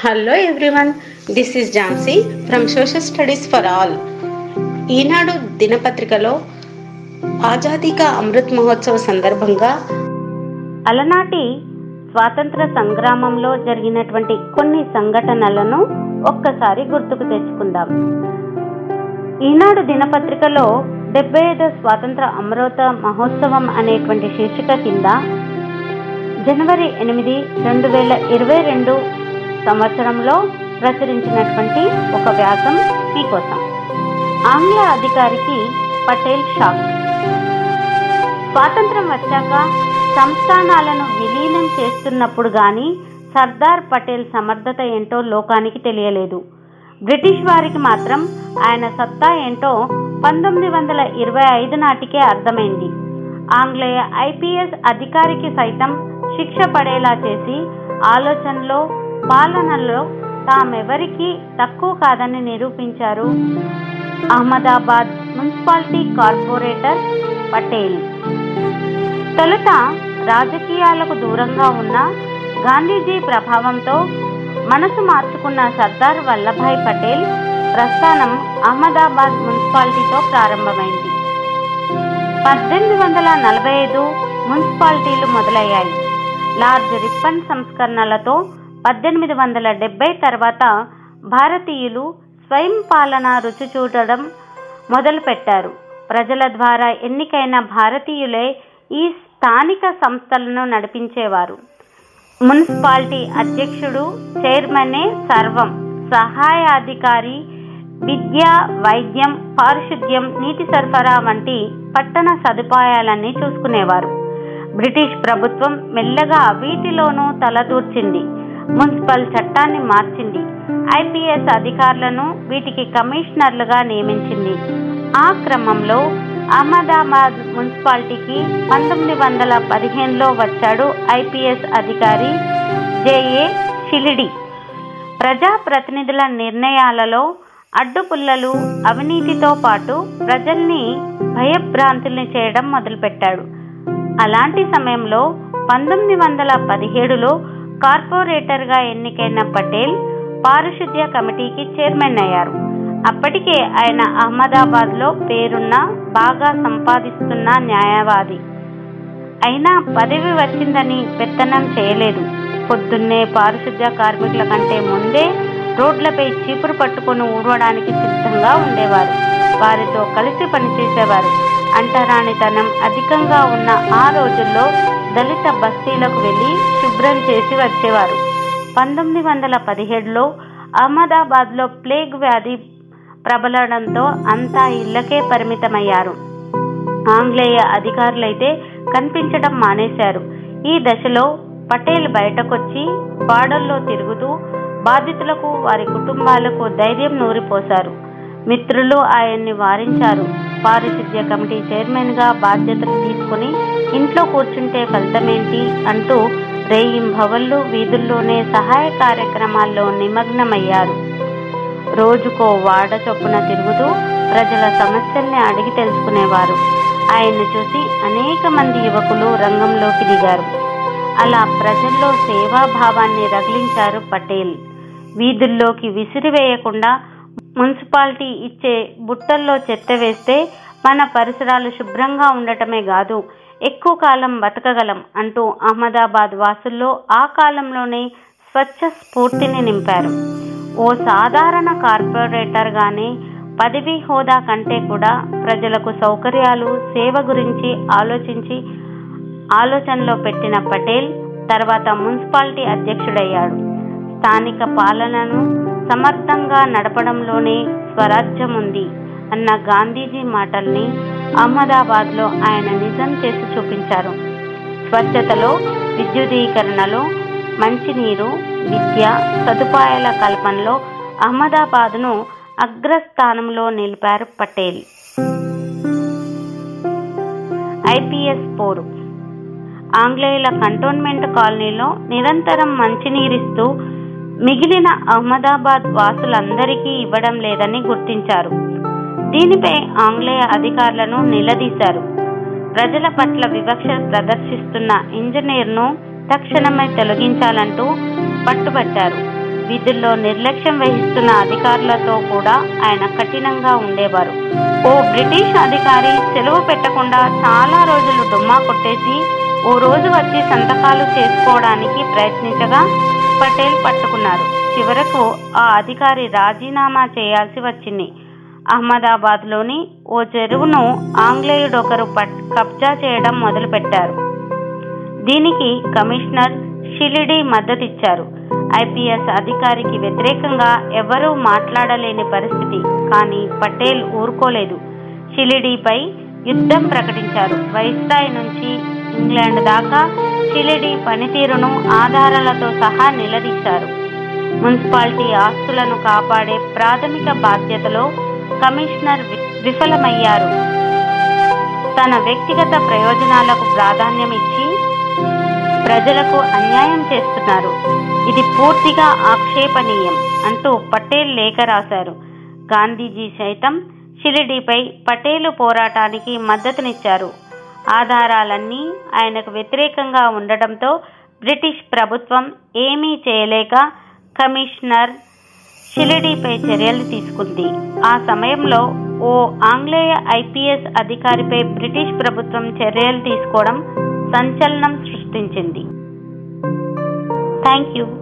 Hello everyone this is Jhansi from social studies for all Eenadu దినపత్రికలో ఆజాదీ అమృత్ మహోత్సవ సందర్భంగా అలనాటి స్వాతంత్ర సంగ్రామంలో జరిగినటువంటి కొన్ని సంఘటనలను ఒక్కసారి గుర్తుకు తెచ్చుకుందాం. ఈనాడు దినపత్రికలో డెబ్బై ఐదో స్వాతంత్ర అమృత మహోత్సవం అనేటువంటి శీర్షిక కింద జనవరి ఎనిమిది రెండు వేల ఇరవై రెండు సంవత్సరంలో ప్రచురించినటువంటి ఒక వ్యాసం మీకోసం ఆంగ్ల అధికారికి పటేల్ షాక్. స్వాతంత్రం వచ్చాక సంస్థానాలను విలీనం చేస్తున్నప్పుడు గాని సర్దార్ పటేల్ సమర్థత ఏంటో లోకానికి తెలియలేదు. బ్రిటిష్ వారికి మాత్రం ఆయన సత్తా ఏంటో పంతొమ్మిది వందల ఇరవై ఐదు నాటికే అర్థమైంది. ఆంగ్లేయ ఐపీఎస్ అధికారికి సైతం శిక్ష పడేలా చేసి ఆలోచనలో పాలనలో తామెవరికి తక్కువ కాదని నిరూపించారు అహ్మదాబాద్ మున్సిపాలిటీ కార్పొరేటర్ పటేల్. తొలుత రాజకీయాలకు దూరంగా ఉన్న గాంధీజీ ప్రభావంతో మనసు మార్చుకున్న సర్దార్ వల్లభాయ్ పటేల్ ప్రస్థానం అహ్మదాబాద్ మున్సిపాలిటీతో ప్రారంభమైంది. పద్దెనిమిది వందల నలభై ఐదు మున్సిపాలిటీలు మొదలయ్యాయి. లార్జ్ రిప్పన్ సంస్కరణలతో పద్దెనిమిది వందల డెబ్బై తర్వాత భారతీయులు స్వయం పాలన రుచి చూడడం మొదలుపెట్టారు. ప్రజల ద్వారా ఎన్నికైన భారతీయులే ఈ స్థానిక సంస్థలను నడిపించేవారు. మున్సిపాలిటీ అధ్యక్షుడు చైర్మనే సర్వం. సహాయాధికారి విద్య వైద్యం పారిశుద్ధ్యం నీటి సరఫరా వంటి పట్టణ సదుపాయాలన్నీ చూసుకునేవారు. బ్రిటిష్ ప్రభుత్వం మెల్లగా వీటిలోనూ తలదూర్చింది. మున్సిపల్ చట్టాన్ని మార్చింది. ఐపీఎస్ అధికారులను వీటికి కమిషనర్లుగా నియమించింది. ఆ క్రమంలో అహ్మదాబాద్ మున్సిపాలిటీకి పంతొమ్మిది వందల పదిహేనులో వచ్చాడు ఐపీఎస్ అధికారి జేఏ షిలిడి ప్రజాప్రతినిధుల నిర్ణయాలలో అడ్డుపుల్లలు అవినీతితో పాటు ప్రజల్ని భయభ్రాంతుల్ని చేయడం మొదలుపెట్టాడు. అలాంటి సమయంలో పంతొమ్మిది వందల పదిహేడులో కార్పొరేటర్గా ఎన్నికైన పటేల్ పారిశుద్ధ్య కమిటీకి చైర్మన్ అయ్యారు. అప్పటికే ఆయన అహ్మదాబాద్లో పేరున్న బాగా సంపాదిస్తున్న న్యాయవాది. అయినా పదవి వచ్చిందని పెత్తనం చేయలేదు. పొద్దున్నే పారిశుద్ధ్య కార్మికుల కంటే ముందే రోడ్లపై చీపురు పట్టుకొని ఊడవడానికి సిద్ధంగా ఉండేవారు. వారితో కలిసి పనిచేసేవారు. అంటరానితనం అధికంగా ఉన్న ఆ రోజుల్లో దళిత బస్తీలకు వెళ్ళి శుభ్రం చేసి వచ్చేవారు. పంతొమ్మిది వందల పదిహేడులో అహ్మదాబాద్లో ప్లేగ్ వ్యాధి ప్రబలడంతో అంతా ఇళ్ళకే పరిమితమయ్యారు. ఆంగ్లేయ అధికారులైతే కనిపించడం మానేశారు. ఈ దశలో పటేల్ బయటకొచ్చి బాడల్లో తిరుగుతూ బాధితులకు వారి కుటుంబాలకు ధైర్యం నూరిపోశారు. మిత్రులు ఆయన్ని వారించారు. పారిశుద్ధ్య కమిటీ చైర్మన్గా బాధ్యతలు తీసుకుని ఇంట్లో కూర్చుంటే ఫలితమేంటి అంటూ రేయింభవళ్ళు వీధుల్లోనే సహాయ కార్యక్రమాల్లో నిమగ్నమయ్యారు. రోజుకో వాడ చొప్పున తిరుగుతూ ప్రజల సమస్యల్ని అడిగి తెలుసుకునేవారు. ఆయన్ని చూసి అనేక మంది యువకులు రంగంలోకి దిగారు అలా ప్రజల్లో సేవాభావాన్ని రగిలించారు పటేల్. వీధుల్లోకి విసిరివేయకుండా మున్సిపాలిటీ ఇచ్చే బుట్టల్లో చెత్త వేస్తే మన పరిసరాలు శుభ్రంగా ఉండటమే కాదు. ఎక్కువ కాలం బతకగలం అంటూ అహ్మదాబాద్ వాసుల్లో ఆ కాలంలోనే స్వచ్ఛ స్ఫూర్తిని నింపారు. ఓ సాధారణ కార్పొరేటర్గానే పదవి హోదా కంటే కూడా ప్రజలకు సౌకర్యాలు సేవ గురించి ఆలోచించి ఆలోచనలో పెట్టిన పటేల్ తర్వాత మున్సిపాలిటీ అధ్యక్షుడయ్యాడు. స్థానిక పాలనను సమర్థంగా నడపడంలోనే స్వరాజ్యం ఉంది అన్న గాంధీజీ మాటల్ని అహ్మదాబాద్లో ఆయన నిజం చేసి చూపించారు. స్వచ్ఛతలో విద్యుదీకరణలో మంచినీరు విద్య సదుపాయాల కల్పనలో అహ్మదాబాద్ను అగ్రస్థానంలో నిలిపారు పటేల్. ఐపీఎస్ పోరు. ఆంగ్లేయుల కంటోన్మెంట్ కాలనీలో నిరంతరం మంచినీరిస్తూ మిగిలిన అహ్మదాబాద్ వాసులందరికీ ఇవ్వడం లేదని గుర్తించారు. దీనిపై ఆంగ్లేయ అధికారులను నిలదీశారు. ప్రజల పట్ల వివక్ష ప్రదర్శిస్తున్న ఇంజనీర్ను తక్షణమే తొలగించాలంటూ పట్టుబట్టారు. విధుల్లో నిర్లక్ష్యం వహిస్తున్న అధికారులతో కూడా ఆయన కఠినంగా ఉండేవారు. ఓ బ్రిటిష్ అధికారి సెలవు పెట్టకుండా చాలా రోజులు డుమ్మా కొట్టేసి ఓ రోజు వచ్చి సంతకాలు చేసుకోవడానికి ప్రయత్నించగా పటేల్ పట్టుకున్నారు. చివరకు ఆ అధికారి రాజీనామా చేయాల్సి వచ్చింది. అహ్మదాబాద్లోని ఓ చెరువును ఆంగ్లేయుడొకరు పట్ కబ్జా చేయడం మొదలుపెట్టారు. దీనికి కమిషనర్ షిలిడి మద్దతిచ్చారు. ఐపీఎస్ అధికారికి వ్యతిరేకంగా ఎవరూ మాట్లాడలేని పరిస్థితి కానీ పటేల్ ఊరుకోలేదు. షిలిడిపై యుద్ధం ప్రకటించారు. వైస్రాయ్ నుంచి ఇంగ్లాండ్ దాకా షిలిడి పనితీరును ఆధారాలతో సహా నిలదీశారు. మున్సిపాలిటీ ఆస్తులను కాపాడే ప్రాథమిక బాధ్యతలో కమిషనర్ వి- విఫలమయ్యారు. తన వ్యక్తిగత ప్రయోజనాలకు ప్రాధాన్యం ఇచ్చి ప్రజలకు అన్యాయం చేస్తున్నారు. ఇది పూర్తిగా ఆక్షేపణీయం అంటూ పటేల్ లేఖ రాశారు. గాంధీజీ సైతం షిరిడీపై పటేలు పోరాటానికి మద్దతునిచ్చారు. ఆధారాలన్నీ ఆయనకు వ్యతిరేకంగా ఉండటంతో బ్రిటిష్ ప్రభుత్వం ఏమీ చేయలేక కమిషనర్ షిలిడీపై చర్యలు తీసుకుంది. ఆ సమయంలో ఓ ఆంగ్లేయ ఐపీఎస్ అధికారిపై బ్రిటిష్ ప్రభుత్వం చర్యలు తీసుకోవడం సంచలనం సృష్టించింది. Thank you.